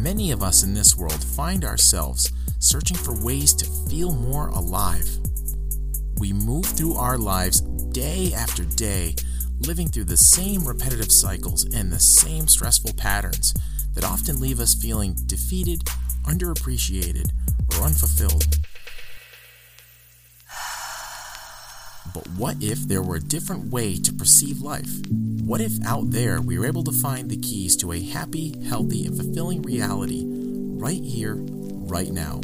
Many of us in this world find ourselves searching for ways to feel more alive. We move through our lives day after day, living through the same repetitive cycles and the same stressful patterns that often leave us feeling defeated, underappreciated, or unfulfilled. But what if there were a different way to perceive life? What if out there we were able to find the keys to a happy, healthy, and fulfilling reality right here, right now?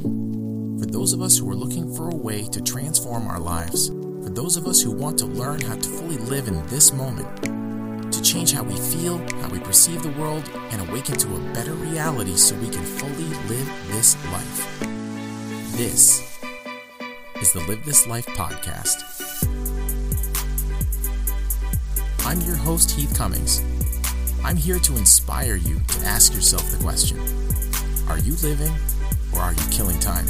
For those of us who are looking for a way to transform our lives, for those of us who want to learn how to fully live in this moment, to change how we feel, how we perceive the world, and awaken to a better reality so we can fully live this life. This is the Live This Life podcast. I'm your host, Heath Cummings. I'm here to inspire you to ask yourself the question Are you living or are you killing time?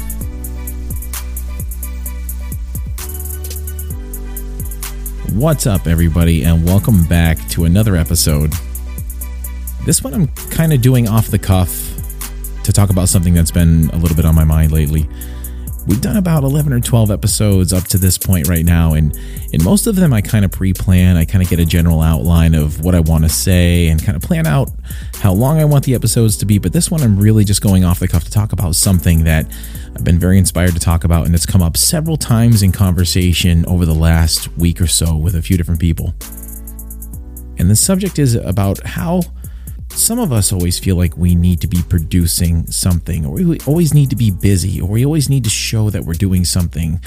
What's up, everybody, and welcome back to another episode. This one I'm kind of doing off the cuff to talk about something that's been a little bit on my mind lately. We've done about 11 or 12 episodes up to this point right now, and in most of them, I kind of pre plan. I kind of get a general outline of what I want to say and kind of plan out how long I want the episodes to be. But this one, I'm really just going off the cuff to talk about something that I've been very inspired to talk about, and it's come up several times in conversation over the last week or so with a few different people. And the subject is about how some of us always feel like we need to be producing something, or we always need to be busy, or we always need to show that we're doing something,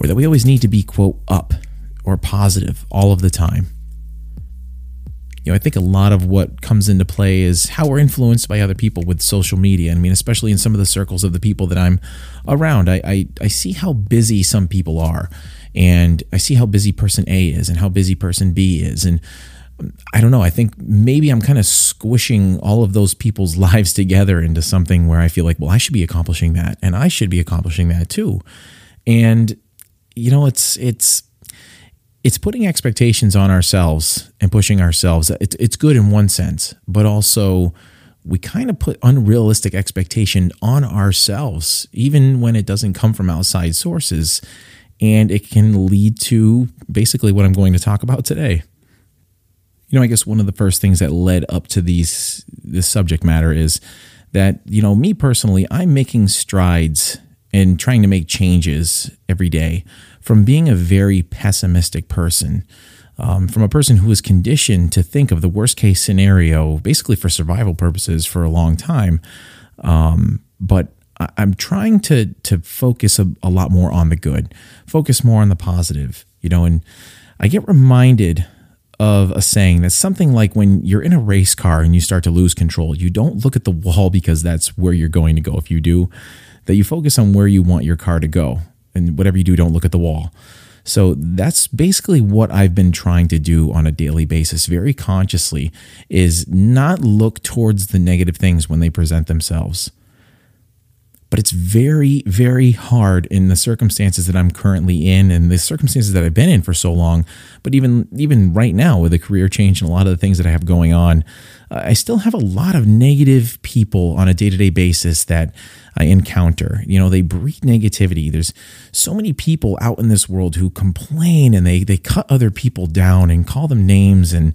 or that we always need to be, quote, up or positive all of the time. You know, I think a lot of what comes into play is how we're influenced by other people with social media. I mean, especially in some of the circles of the people that I'm around, I, I, I see how busy some people are, and I see how busy person A is, and how busy person B is, and I don't know. I think maybe I'm kind of squishing all of those people's lives together into something where I feel like, well, I should be accomplishing that and I should be accomplishing that too. And you know, it's it's it's putting expectations on ourselves and pushing ourselves. It's it's good in one sense, but also we kind of put unrealistic expectation on ourselves even when it doesn't come from outside sources and it can lead to basically what I'm going to talk about today you know, I guess one of the first things that led up to these this subject matter is that you know me personally, I'm making strides and trying to make changes every day from being a very pessimistic person. Um, from a person who was conditioned to think of the worst case scenario, basically for survival purposes, for a long time. Um, but I'm trying to to focus a, a lot more on the good, focus more on the positive, you know. And I get reminded of a saying that's something like when you're in a race car and you start to lose control, you don't look at the wall because that's where you're going to go. If you do, that you focus on where you want your car to go. And whatever you do, don't look at the wall. So that's basically what I've been trying to do on a daily basis, very consciously, is not look towards the negative things when they present themselves but it's very, very hard in the circumstances that I'm currently in and the circumstances that I've been in for so long. But even even right now, with a career change and a lot of the things that I have going on, I still have a lot of negative people on a day to day basis that I encounter. You know, they breed negativity. There's so many people out in this world who complain and they they cut other people down and call them names and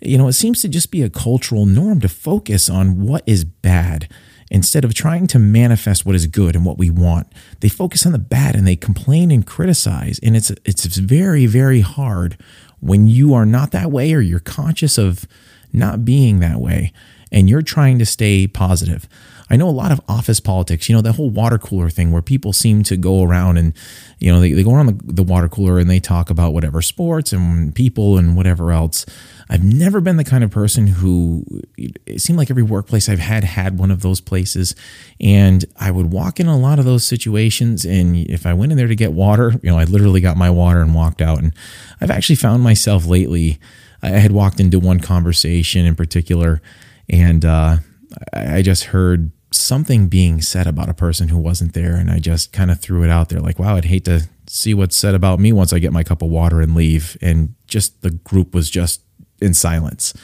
you know, it seems to just be a cultural norm to focus on what is bad Instead of trying to manifest what is good and what we want, they focus on the bad and they complain and criticize. And it's it's very very hard when you are not that way or you're conscious of not being that way and you're trying to stay positive. I know a lot of office politics, you know, the whole water cooler thing where people seem to go around and, you know, they, they go around the, the water cooler and they talk about whatever sports and people and whatever else. I've never been the kind of person who it seemed like every workplace I've had had one of those places. And I would walk in a lot of those situations. And if I went in there to get water, you know, I literally got my water and walked out. And I've actually found myself lately, I had walked into one conversation in particular, and uh, I just heard something being said about a person who wasn't there. And I just kind of threw it out there like, wow, I'd hate to see what's said about me once I get my cup of water and leave. And just the group was just in silence.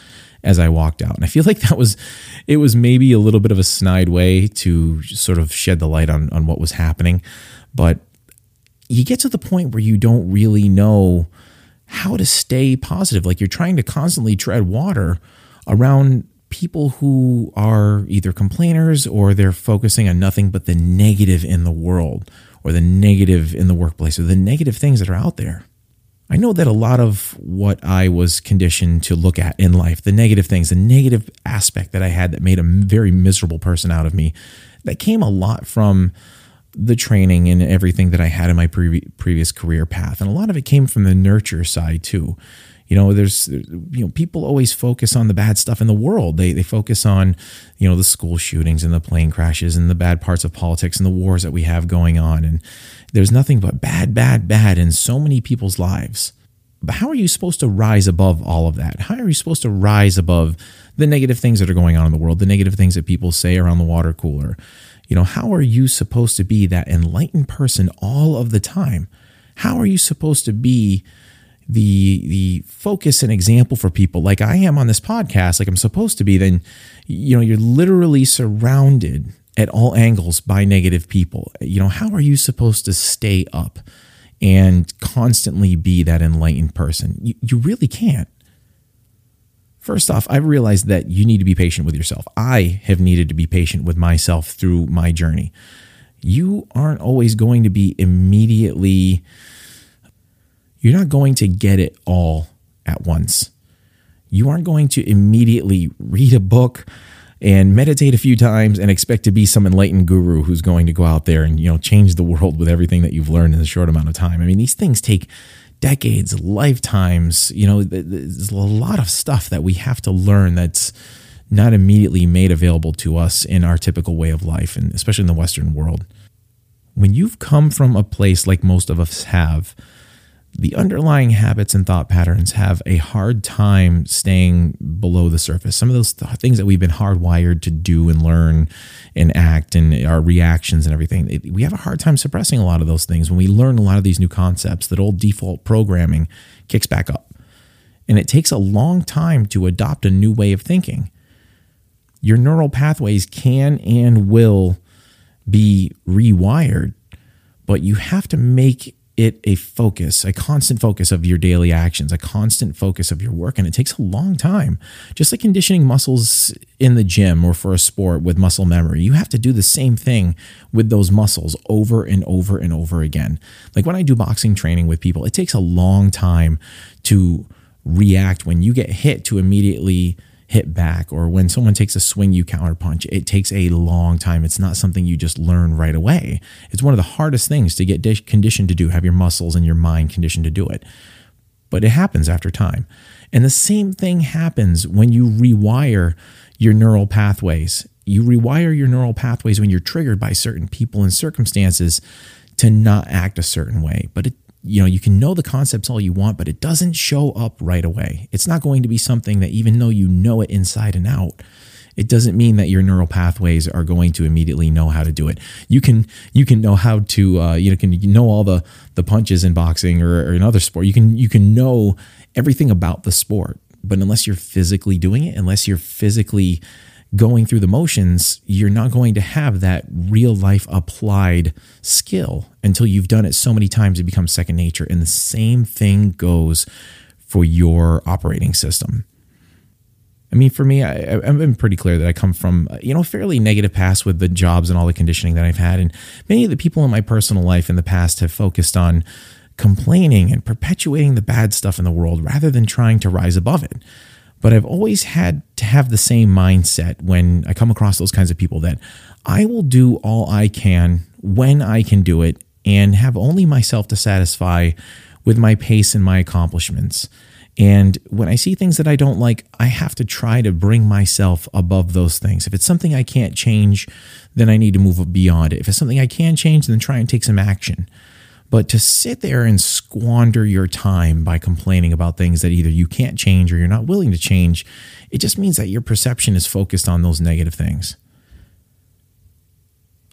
as I walked out. And I feel like that was, it was maybe a little bit of a snide way to sort of shed the light on, on what was happening. But you get to the point where you don't really know how to stay positive. Like you're trying to constantly tread water around people who are either complainers or they're focusing on nothing but the negative in the world or the negative in the workplace or the negative things that are out there. I know that a lot of what I was conditioned to look at in life, the negative things, the negative aspect that I had that made a very miserable person out of me, that came a lot from the training and everything that I had in my pre- previous career path. And a lot of it came from the nurture side too. You know, there's, you know, people always focus on the bad stuff in the world. They, they focus on, you know, the school shootings and the plane crashes and the bad parts of politics and the wars that we have going on. And, there's nothing but bad, bad, bad in so many people's lives. But how are you supposed to rise above all of that? How are you supposed to rise above the negative things that are going on in the world, the negative things that people say around the water cooler? You know, how are you supposed to be that enlightened person all of the time? How are you supposed to be the the focus and example for people like I am on this podcast, like I'm supposed to be, then you know, you're literally surrounded at all angles by negative people. You know, how are you supposed to stay up and constantly be that enlightened person? You, you really can't. First off, I realized that you need to be patient with yourself. I have needed to be patient with myself through my journey. You aren't always going to be immediately, you're not going to get it all at once. You aren't going to immediately read a book and meditate a few times and expect to be some enlightened guru who's going to go out there and you know change the world with everything that you've learned in a short amount of time. I mean, these things take decades, lifetimes. You know, there's a lot of stuff that we have to learn that's not immediately made available to us in our typical way of life, and especially in the Western world. When you've come from a place like most of us have, the underlying habits and thought patterns have a hard time staying below the surface. Some of those th- things that we've been hardwired to do and learn and act and our reactions and everything, it, we have a hard time suppressing a lot of those things. When we learn a lot of these new concepts, that old default programming kicks back up. And it takes a long time to adopt a new way of thinking. Your neural pathways can and will be rewired, but you have to make it a focus, a constant focus of your daily actions, a constant focus of your work. And it takes a long time. Just like conditioning muscles in the gym or for a sport with muscle memory, you have to do the same thing with those muscles over and over and over again. Like when I do boxing training with people, it takes a long time to react when you get hit to immediately hit back or when someone takes a swing you counterpunch. It takes a long time. It's not something you just learn right away. It's one of the hardest things to get conditioned to do have your muscles and your mind conditioned to do it. But it happens after time. And the same thing happens when you rewire your neural pathways. You rewire your neural pathways when you're triggered by certain people and circumstances to not act a certain way. But it you know, you can know the concepts all you want, but it doesn't show up right away. It's not going to be something that even though you know it inside and out, it doesn't mean that your neural pathways are going to immediately know how to do it. You can you can know how to uh, you know can you know all the the punches in boxing or, or in other sport. You can you can know everything about the sport, but unless you're physically doing it, unless you're physically going through the motions, you're not going to have that real life applied skill until you've done it so many times it becomes second nature. And the same thing goes for your operating system. I mean, for me, I, have been pretty clear that I come from, you know, fairly negative past with the jobs and all the conditioning that I've had. And many of the people in my personal life in the past have focused on complaining and perpetuating the bad stuff in the world rather than trying to rise above it. But I've always had to have the same mindset when I come across those kinds of people that I will do all I can when I can do it and have only myself to satisfy with my pace and my accomplishments. And when I see things that I don't like, I have to try to bring myself above those things. If it's something I can't change, then I need to move beyond it. If it's something I can change, then try and take some action. But to sit there and squander your time by complaining about things that either you can't change or you're not willing to change, it just means that your perception is focused on those negative things.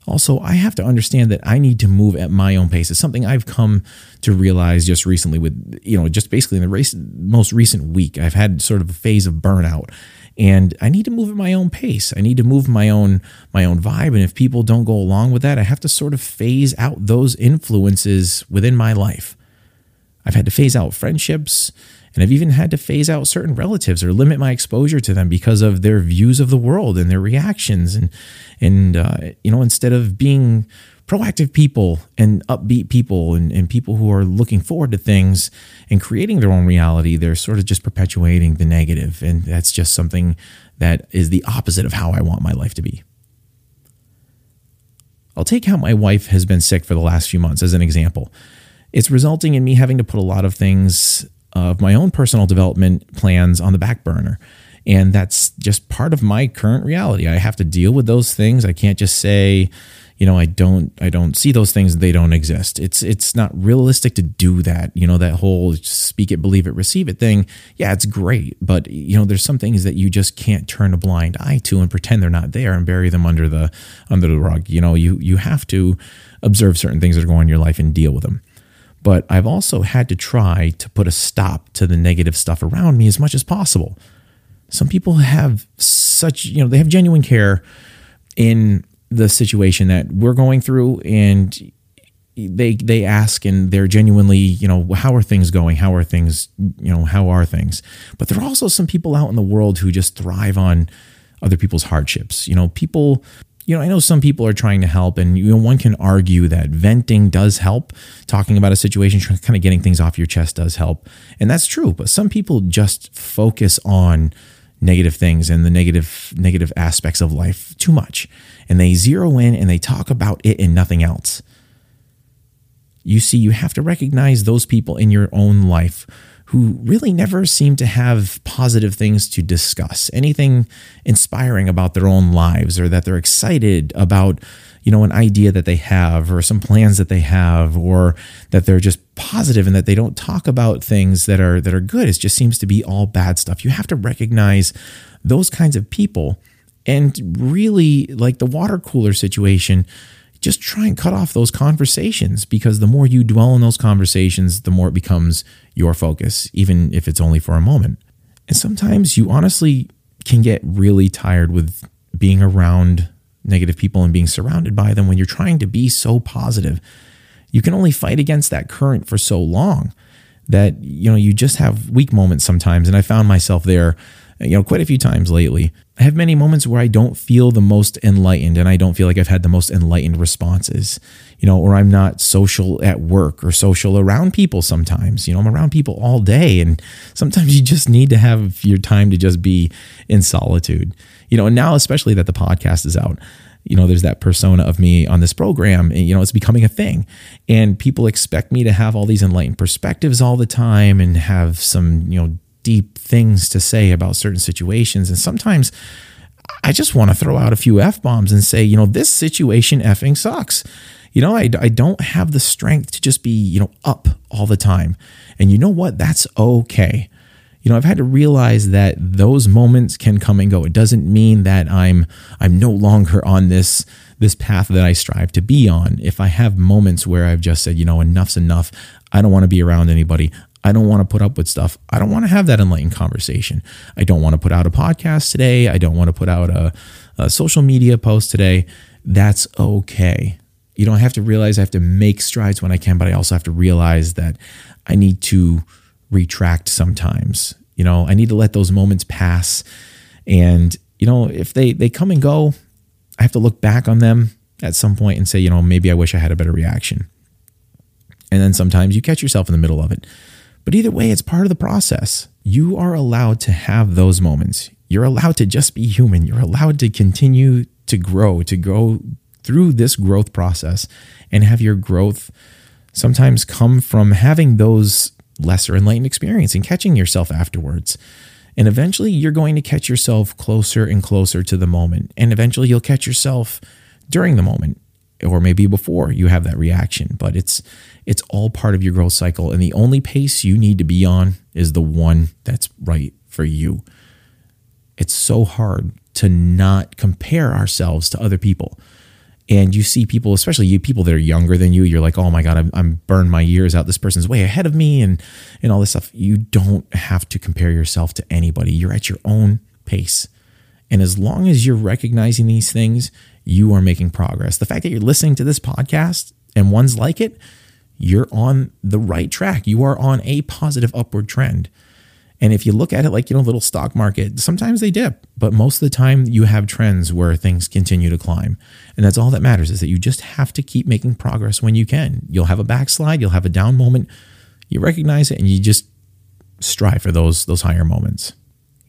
Also, I have to understand that I need to move at my own pace. It's something I've come to realize just recently with, you know, just basically in the race, most recent week. I've had sort of a phase of burnout. And I need to move at my own pace. I need to move my own my own vibe and if people don't go along with that, I have to sort of phase out those influences within my life. I've had to phase out friendships and I've even had to phase out certain relatives or limit my exposure to them because of their views of the world and their reactions. And, and uh, you know, instead of being proactive people and upbeat people and, and people who are looking forward to things and creating their own reality, they're sort of just perpetuating the negative. And that's just something that is the opposite of how I want my life to be. I'll take how my wife has been sick for the last few months as an example. It's resulting in me having to put a lot of things of my own personal development plans on the back burner. And that's just part of my current reality. I have to deal with those things. I can't just say, you know, I don't I don't see those things, they don't exist. It's it's not realistic to do that. You know, that whole speak it, believe it, receive it thing. Yeah, it's great, but you know, there's some things that you just can't turn a blind eye to and pretend they're not there and bury them under the under the rug. You know, you you have to observe certain things that are going on in your life and deal with them but I've also had to try to put a stop to the negative stuff around me as much as possible. Some people have such, you know, they have genuine care in the situation that we're going through and they they ask and they're genuinely, you know, how are things going? How are things, you know, how are things? But there are also some people out in the world who just thrive on other people's hardships. You know, people you know, I know some people are trying to help, and you know, one can argue that venting does help. Talking about a situation, kind of getting things off your chest does help, and that's true. But some people just focus on negative things and the negative negative aspects of life too much, and they zero in and they talk about it and nothing else. You see, you have to recognize those people in your own life who really never seem to have positive things to discuss, anything inspiring about their own lives, or that they're excited about, you know, an idea that they have, or some plans that they have, or that they're just positive and that they don't talk about things that are that are good. It just seems to be all bad stuff. You have to recognize those kinds of people and really like the water cooler situation just try and cut off those conversations because the more you dwell on those conversations, the more it becomes your focus, even if it's only for a moment. And sometimes you honestly can get really tired with being around negative people and being surrounded by them when you're trying to be so positive. You can only fight against that current for so long that you know you just have weak moments sometimes and I found myself there you know, quite a few times lately. I have many moments where I don't feel the most enlightened and I don't feel like I've had the most enlightened responses, you know, or I'm not social at work or social around people sometimes. You know, I'm around people all day and sometimes you just need to have your time to just be in solitude. You know, and now, especially that the podcast is out, you know, there's that persona of me on this program, and, you know, it's becoming a thing. And people expect me to have all these enlightened perspectives all the time and have some, you know, deep things to say about certain situations. And sometimes I just want to throw out a few F bombs and say, you know, this situation effing sucks. You know, I, I don't have the strength to just be, you know, up all the time. And you know what? That's okay. You know, I've had to realize that those moments can come and go. It doesn't mean that I'm I'm no longer on this this path that I strive to be on. If I have moments where I've just said, you know, enough's enough. I don't want to be around anybody. I don't want to put up with stuff. I don't want to have that enlightened conversation. I don't want to put out a podcast today. I don't want to put out a, a social media post today. That's okay. You don't have to realize I have to make strides when I can, but I also have to realize that I need to retract sometimes. You know, I need to let those moments pass. And, you know, if they they come and go, I have to look back on them at some point and say, you know, maybe I wish I had a better reaction. And then sometimes you catch yourself in the middle of it. But either way, it's part of the process. You are allowed to have those moments. You're allowed to just be human. You're allowed to continue to grow, to go through this growth process and have your growth sometimes come from having those lesser enlightened experience and catching yourself afterwards. And eventually you're going to catch yourself closer and closer to the moment. And eventually you'll catch yourself during the moment or maybe before you have that reaction. But it's it's all part of your growth cycle. And the only pace you need to be on is the one that's right for you. It's so hard to not compare ourselves to other people. And you see people, especially you people that are younger than you, you're like, oh my God, I'm, I'm burned my years out. This person's way ahead of me and, and all this stuff. You don't have to compare yourself to anybody. You're at your own pace. And as long as you're recognizing these things, you are making progress. The fact that you're listening to this podcast and ones like it, you're on the right track. You are on a positive upward trend. And if you look at it like, you know, little stock market, sometimes they dip, but most of the time you have trends where things continue to climb. And that's all that matters is that you just have to keep making progress when you can. You'll have a backslide, you'll have a down moment. You recognize it and you just strive for those those higher moments.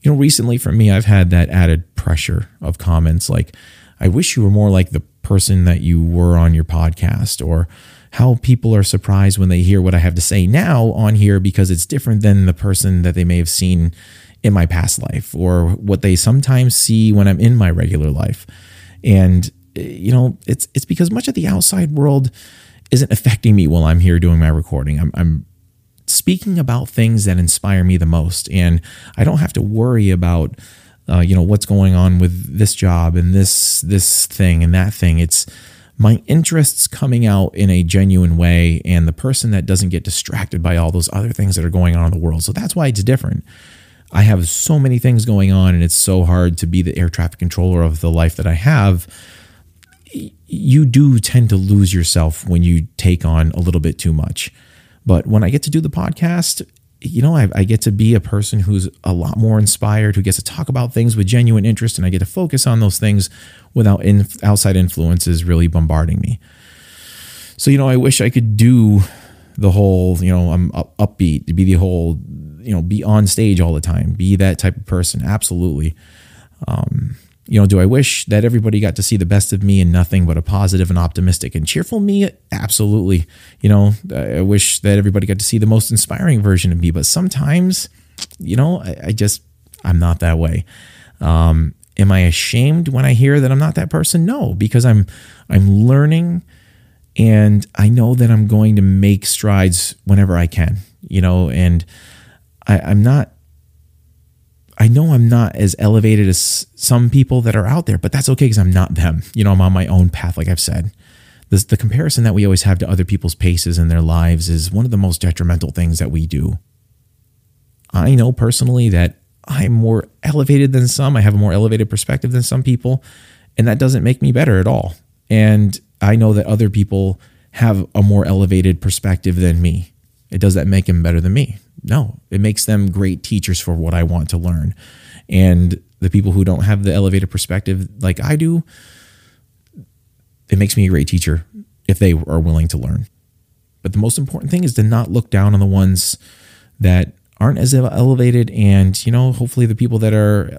You know, recently for me, I've had that added pressure of comments like, I wish you were more like the person that you were on your podcast or how people are surprised when they hear what I have to say now on here because it's different than the person that they may have seen in my past life or what they sometimes see when I'm in my regular life. And eh, you know, it's it's because much of the outside world isn't affecting me while I'm here doing my recording. I'm, I'm speaking about things that inspire me the most, and I don't have to worry about uh, you know what's going on with this job and this this thing and that thing. It's my interests coming out in a genuine way and the person that doesn't get distracted by all those other things that are going on in the world. So that's why it's different. I have so many things going on and it's so hard to be the air traffic controller of the life that I have. You do tend to lose yourself when you take on a little bit too much. But when I get to do the podcast, you know, I, I, get to be a person who's a lot more inspired, who gets to talk about things with genuine interest, and I get to focus on those things without in, outside influences really bombarding me. So, you know, I wish I could do the whole, you know, I'm up, upbeat, to be the whole, you know, be on stage all the time, be that type of person. Absolutely. Um, you know, do I wish that everybody got to see the best of me and nothing but a positive and optimistic and cheerful me? Absolutely. You know, I wish that everybody got to see the most inspiring version of me, but sometimes, you know, I, I just, I'm not that way. Um, am I ashamed when I hear that I'm not that person? No, because I'm, I'm learning and I know that I'm going to make strides whenever I can, you know, and I, I'm not I know I'm not as elevated as some people that are out there, but that's okay because I'm not them. You know, I'm on my own path, like I've said. This, the comparison that we always have to other people's paces in their lives is one of the most detrimental things that we do. I know personally that I'm more elevated than some. I have a more elevated perspective than some people, and that doesn't make me better at all. And I know that other people have a more elevated perspective than me. It does that make them better than me? No, it makes them great teachers for what I want to learn. And the people who don't have the elevated perspective like I do, it makes me a great teacher if they are willing to learn. But the most important thing is to not look down on the ones that aren't as elevated and you know hopefully the people that are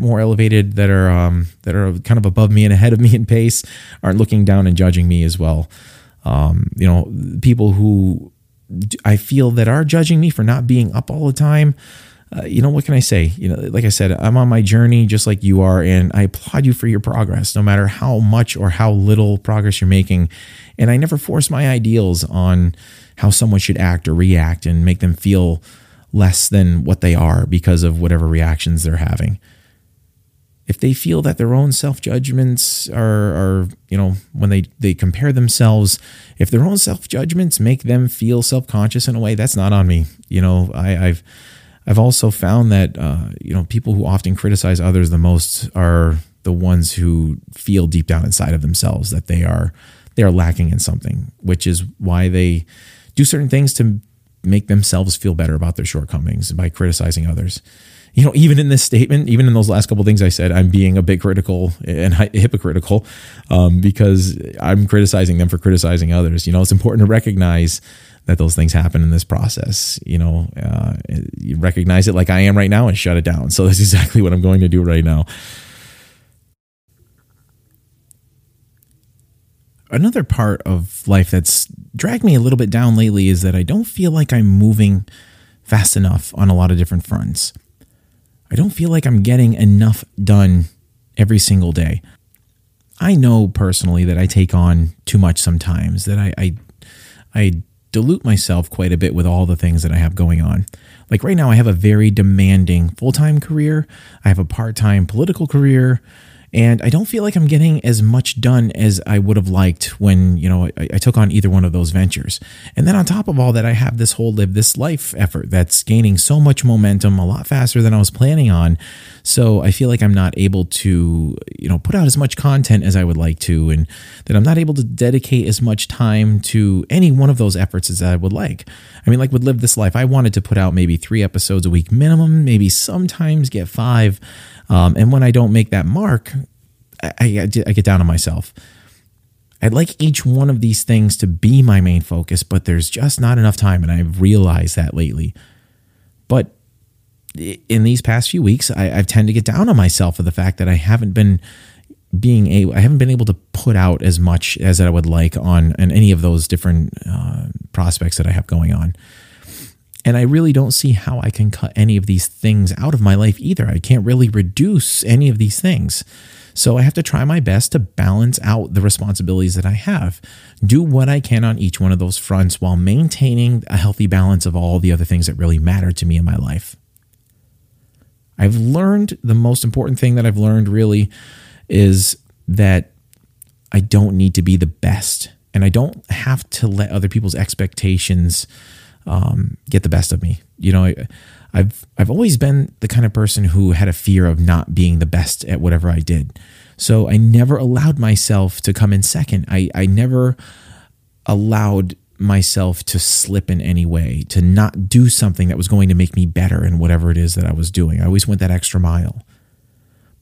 more elevated that are um, that are kind of above me and ahead of me in pace aren't looking down and judging me as well um, you know people who I feel that are judging me for not being up all the time. Uh, you know what can I say? You know, like I said, I'm on my journey just like you are, and I applaud you for your progress, no matter how much or how little progress you're making. And I never force my ideals on how someone should act or react and make them feel less than what they are because of whatever reactions they're having if they feel that their own self judgments are, are, you know, when they, they compare themselves, if their own self judgments make them feel self conscious in a way, that's not on me. You know, I, have I've also found that, uh, you know, people who often criticize others the most are the ones who feel deep down inside of themselves that they are, they are lacking in something, which is why they do certain things to make themselves feel better about their shortcomings by criticizing others you know, even in this statement, even in those last couple things I said, I'm being a bit critical and hypocritical um, because I'm criticizing them for criticizing others. You know, it's important to recognize that those things happen in this process. You know, uh, you recognize it like I am right now and shut it down. So that's exactly what I'm going to do right now. Another part of life that's dragged me a little bit down lately is that I don't feel like I'm moving fast enough on a lot of different fronts. I don't feel like I'm getting enough done every single day. I know personally that I take on too much sometimes, that I, I, I dilute myself quite a bit with all the things that I have going on. Like right now, I have a very demanding full time career, I have a part time political career, and I don't feel like I'm getting as much done as I would have liked when, you know, I, I, took on either one of those ventures. And then on top of all that, I have this whole live this life effort that's gaining so much momentum a lot faster than I was planning on. So I feel like I'm not able to, you know, put out as much content as I would like to, and that I'm not able to dedicate as much time to any one of those efforts as I would like. I mean, like with Live This Life, I wanted to put out maybe three episodes a week minimum, maybe sometimes get five. Um, and when I don't make that mark, I, I, I get down on myself. I'd like each one of these things to be my main focus, but there's just not enough time. And I've realized that lately. But in these past few weeks, I, have tend to get down on myself for the fact that I haven't been being able, I haven't been able to put out as much as I would like on, on any of those different uh, prospects that I have going on. And I really don't see how I can cut any of these things out of my life either. I can't really reduce any of these things. So I have to try my best to balance out the responsibilities that I have, do what I can on each one of those fronts while maintaining a healthy balance of all the other things that really matter to me in my life. I've learned the most important thing that I've learned really is that I don't need to be the best and I don't have to let other people's expectations um, get the best of me. You know, I, I've I've always been the kind of person who had a fear of not being the best at whatever I did. So I never allowed myself to come in second. I, I never allowed myself to slip in any way, to not do something that was going to make me better in whatever it is that I was doing. I always went that extra mile.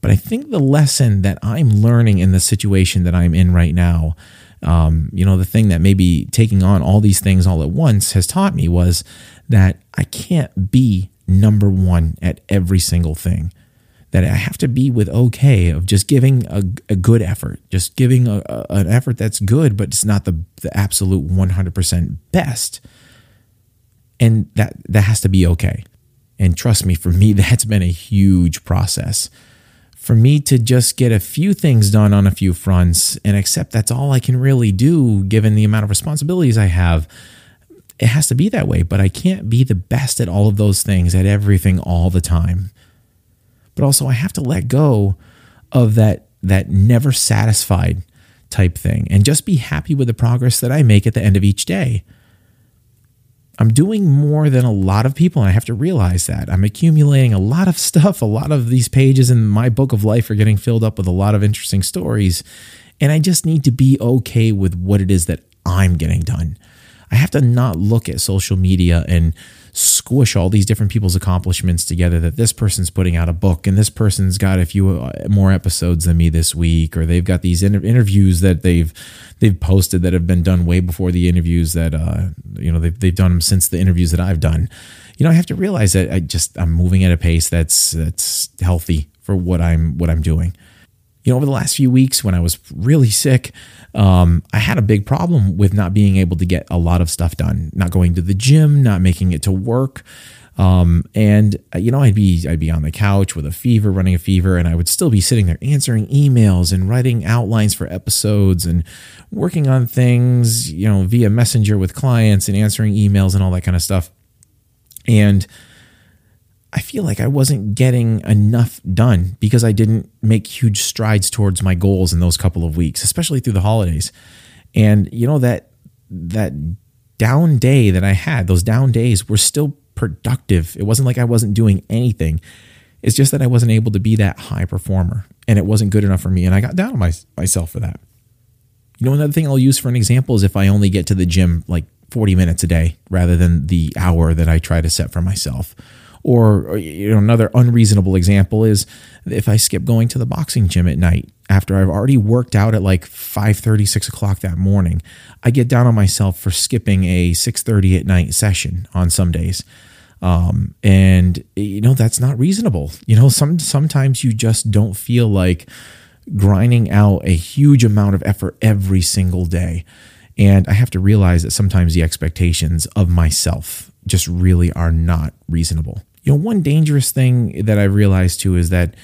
But I think the lesson that I'm learning in the situation that I'm in right now, um, you know, the thing that maybe taking on all these things all at once has taught me was that I can't be number one at every single thing that I have to be with okay of just giving a, a good effort, just giving a, a, an effort that's good, but it's not the, the absolute 100% best. And that, that has to be okay. And trust me, for me, that's been a huge process. For me to just get a few things done on a few fronts and accept that's all I can really do given the amount of responsibilities I have, it has to be that way. But I can't be the best at all of those things, at everything all the time but also I have to let go of that that never satisfied type thing and just be happy with the progress that I make at the end of each day. I'm doing more than a lot of people, and I have to realize that. I'm accumulating a lot of stuff. A lot of these pages in my book of life are getting filled up with a lot of interesting stories. And I just need to be okay with what it is that I'm getting done. I have to not look at social media and squish all these different people's accomplishments together that this person's putting out a book and this person's got a few uh, more episodes than me this week or they've got these inter- interviews that they've they've posted that have been done way before the interviews that uh you know they've, they've done them since the interviews that I've done. You know I have to realize that I just I'm moving at a pace that's that's healthy for what I'm what I'm doing you know, over the last few weeks when I was really sick, um, I had a big problem with not being able to get a lot of stuff done, not going to the gym, not making it to work. Um, and uh, you know, I'd be I'd be on the couch with a fever, running a fever, and I would still be sitting there answering emails and writing outlines for episodes and working on things, you know, via messenger with clients and answering emails and all that kind of stuff. And I feel like I wasn't getting enough done because I didn't make huge strides towards my goals in those couple of weeks, especially through the holidays. And you know that that down day that I had, those down days were still productive. It wasn't like I wasn't doing anything. It's just that I wasn't able to be that high performer and it wasn't good enough for me and I got down on my, myself for that. You know another thing I'll use for an example is if I only get to the gym like 40 minutes a day rather than the hour that I try to set for myself or, you know, another unreasonable example is if I skip going to the boxing gym at night after I've already worked out at like 5 30, 6 o'clock that morning, I get down on myself for skipping a 6 30 at night session on some days. Um, and you know, that's not reasonable. You know, some sometimes you just don't feel like grinding out a huge amount of effort every single day. And I have to realize that sometimes the expectations of myself just really are not reasonable. You know, one dangerous thing that I realized too is that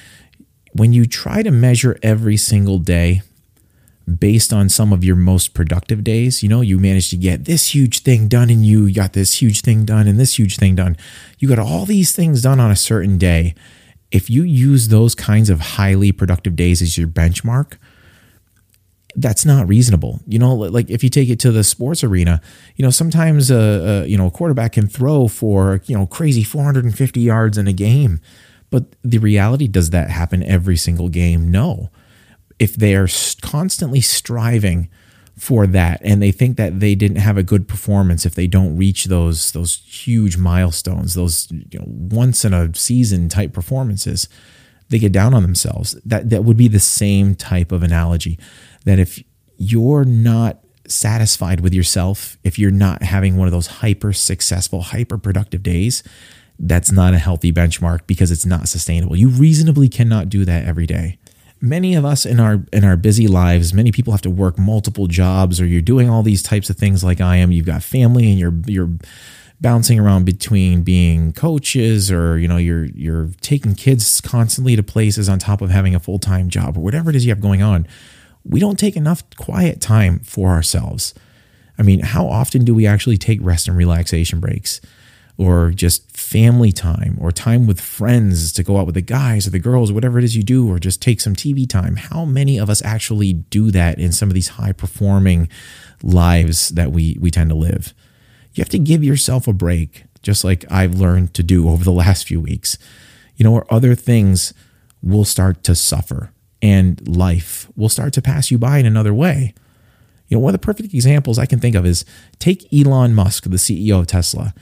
when you try to measure every single day based on some of your most productive days, you know, you managed to get this huge thing done and you got this huge thing done and this huge thing done. You got all these things done on a certain day. If you use those kinds of highly productive days as your benchmark, that's not reasonable. You know, like if you take it to the sports arena, you know, sometimes a, a, you know a quarterback can throw for you know crazy 450 yards in a game, But the reality does that happen every single game? No. If they are constantly striving for that and they think that they didn't have a good performance if they don't reach those those huge milestones those you know, once in a season type performances they get down on themselves. That that would be the same type of analogy that if you're not satisfied with yourself if you're not having one of those hyper successful hyper productive days that's not a healthy benchmark because it's not sustainable. You reasonably cannot do that every day. Many of us in our in our busy lives many people have to work multiple jobs or you're doing all these types of things like I am. You've got family and you're you're bouncing around between being coaches or you know you're you're taking kids constantly to places on top of having a full-time job or whatever it is you have going on we don't take enough quiet time for ourselves i mean how often do we actually take rest and relaxation breaks or just family time or time with friends to go out with the guys or the girls, whatever it is you do, or just take some TV time. How many of us actually do that in some of these high performing lives that we, we tend to live? You have to give yourself a break, just like I've learned to do over the last few weeks, you know, or other things will start to suffer and life will start to pass you by in another way. You know, one of the perfect examples I can think of is take Elon Musk, the CEO of Tesla.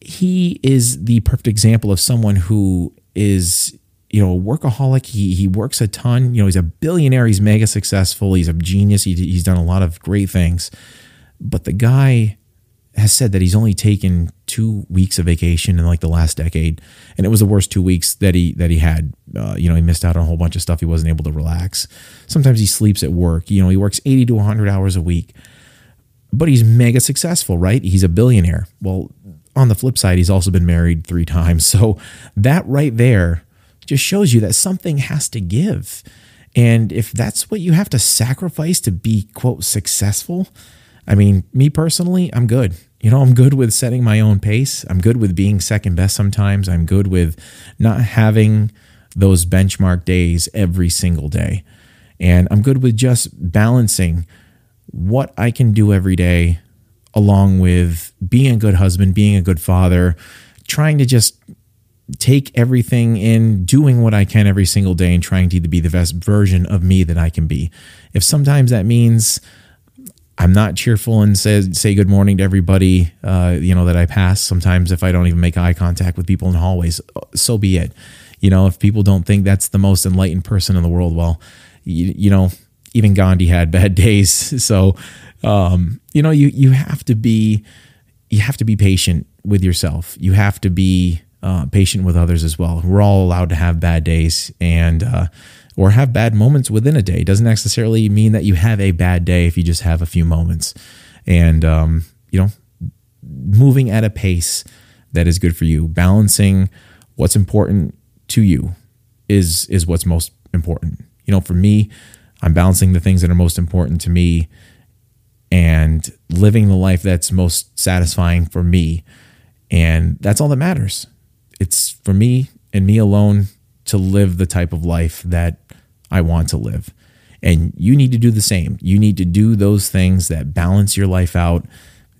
He is the perfect example of someone who is you know a workaholic. He he works a ton. You know he's a billionaire. He's mega successful. He's a genius. He, he's done a lot of great things. But the guy has said that he's only taken two weeks of vacation in like the last decade and it was the worst two weeks that he that he had. Uh, you know he missed out on a whole bunch of stuff. He wasn't able to relax. Sometimes he sleeps at work. You know he works 80 to 100 hours a week. But he's mega successful right? He's a billionaire. Well on the flip side, he's also been married three times. So that right there just shows you that something has to give. And if that's what you have to sacrifice to be, quote, successful, I mean, me personally, I'm good. You know, I'm good with setting my own pace. I'm good with being second best sometimes. I'm good with not having those benchmark days every single day. And I'm good with just balancing what I can do every day along with being a good husband, being a good father, trying to just take everything in, doing what I can every single day, and trying to be the best version of me that I can be. If sometimes that means I'm not cheerful and say say good morning to everybody, uh, you know that I pass. Sometimes if I don't even make eye contact with people in hallways, so be it. You know, if people don't think that's the most enlightened person in the world, well, you, you know, even Gandhi had bad days. So um, you know, you you have to be you have to be patient with yourself. You have to be uh, patient with others as well. We're all allowed to have bad days and uh, or have bad moments within a day. It doesn't necessarily mean that you have a bad day if you just have a few moments. And um, you know, moving at a pace that is good for you, balancing what's important to you is is what's most important. You know, for me, I'm balancing the things that are most important to me and living the life that's most satisfying for me. And that's all that matters. It's for me and me alone to live the type of life that I want to live. And you need to do the same. You need to do those things that balance your life out,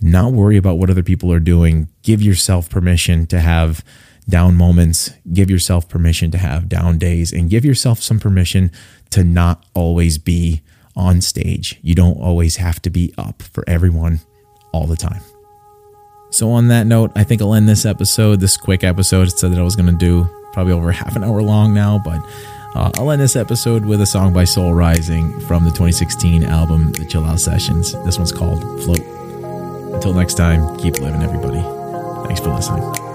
not worry about what other people are doing. Give yourself permission to have down moments, give yourself permission to have down days, and give yourself some permission to not always be on stage. You don't always have to be up for everyone all the time. So, on that note, I think I'll end this episode, this quick episode. I said that I was going to do probably over half an hour long now, but uh, I'll end this episode with a song by Soul Rising from the 2016 album, The Chill Out Sessions. This one's called Float. Until next time, keep living, everybody. Thanks for listening.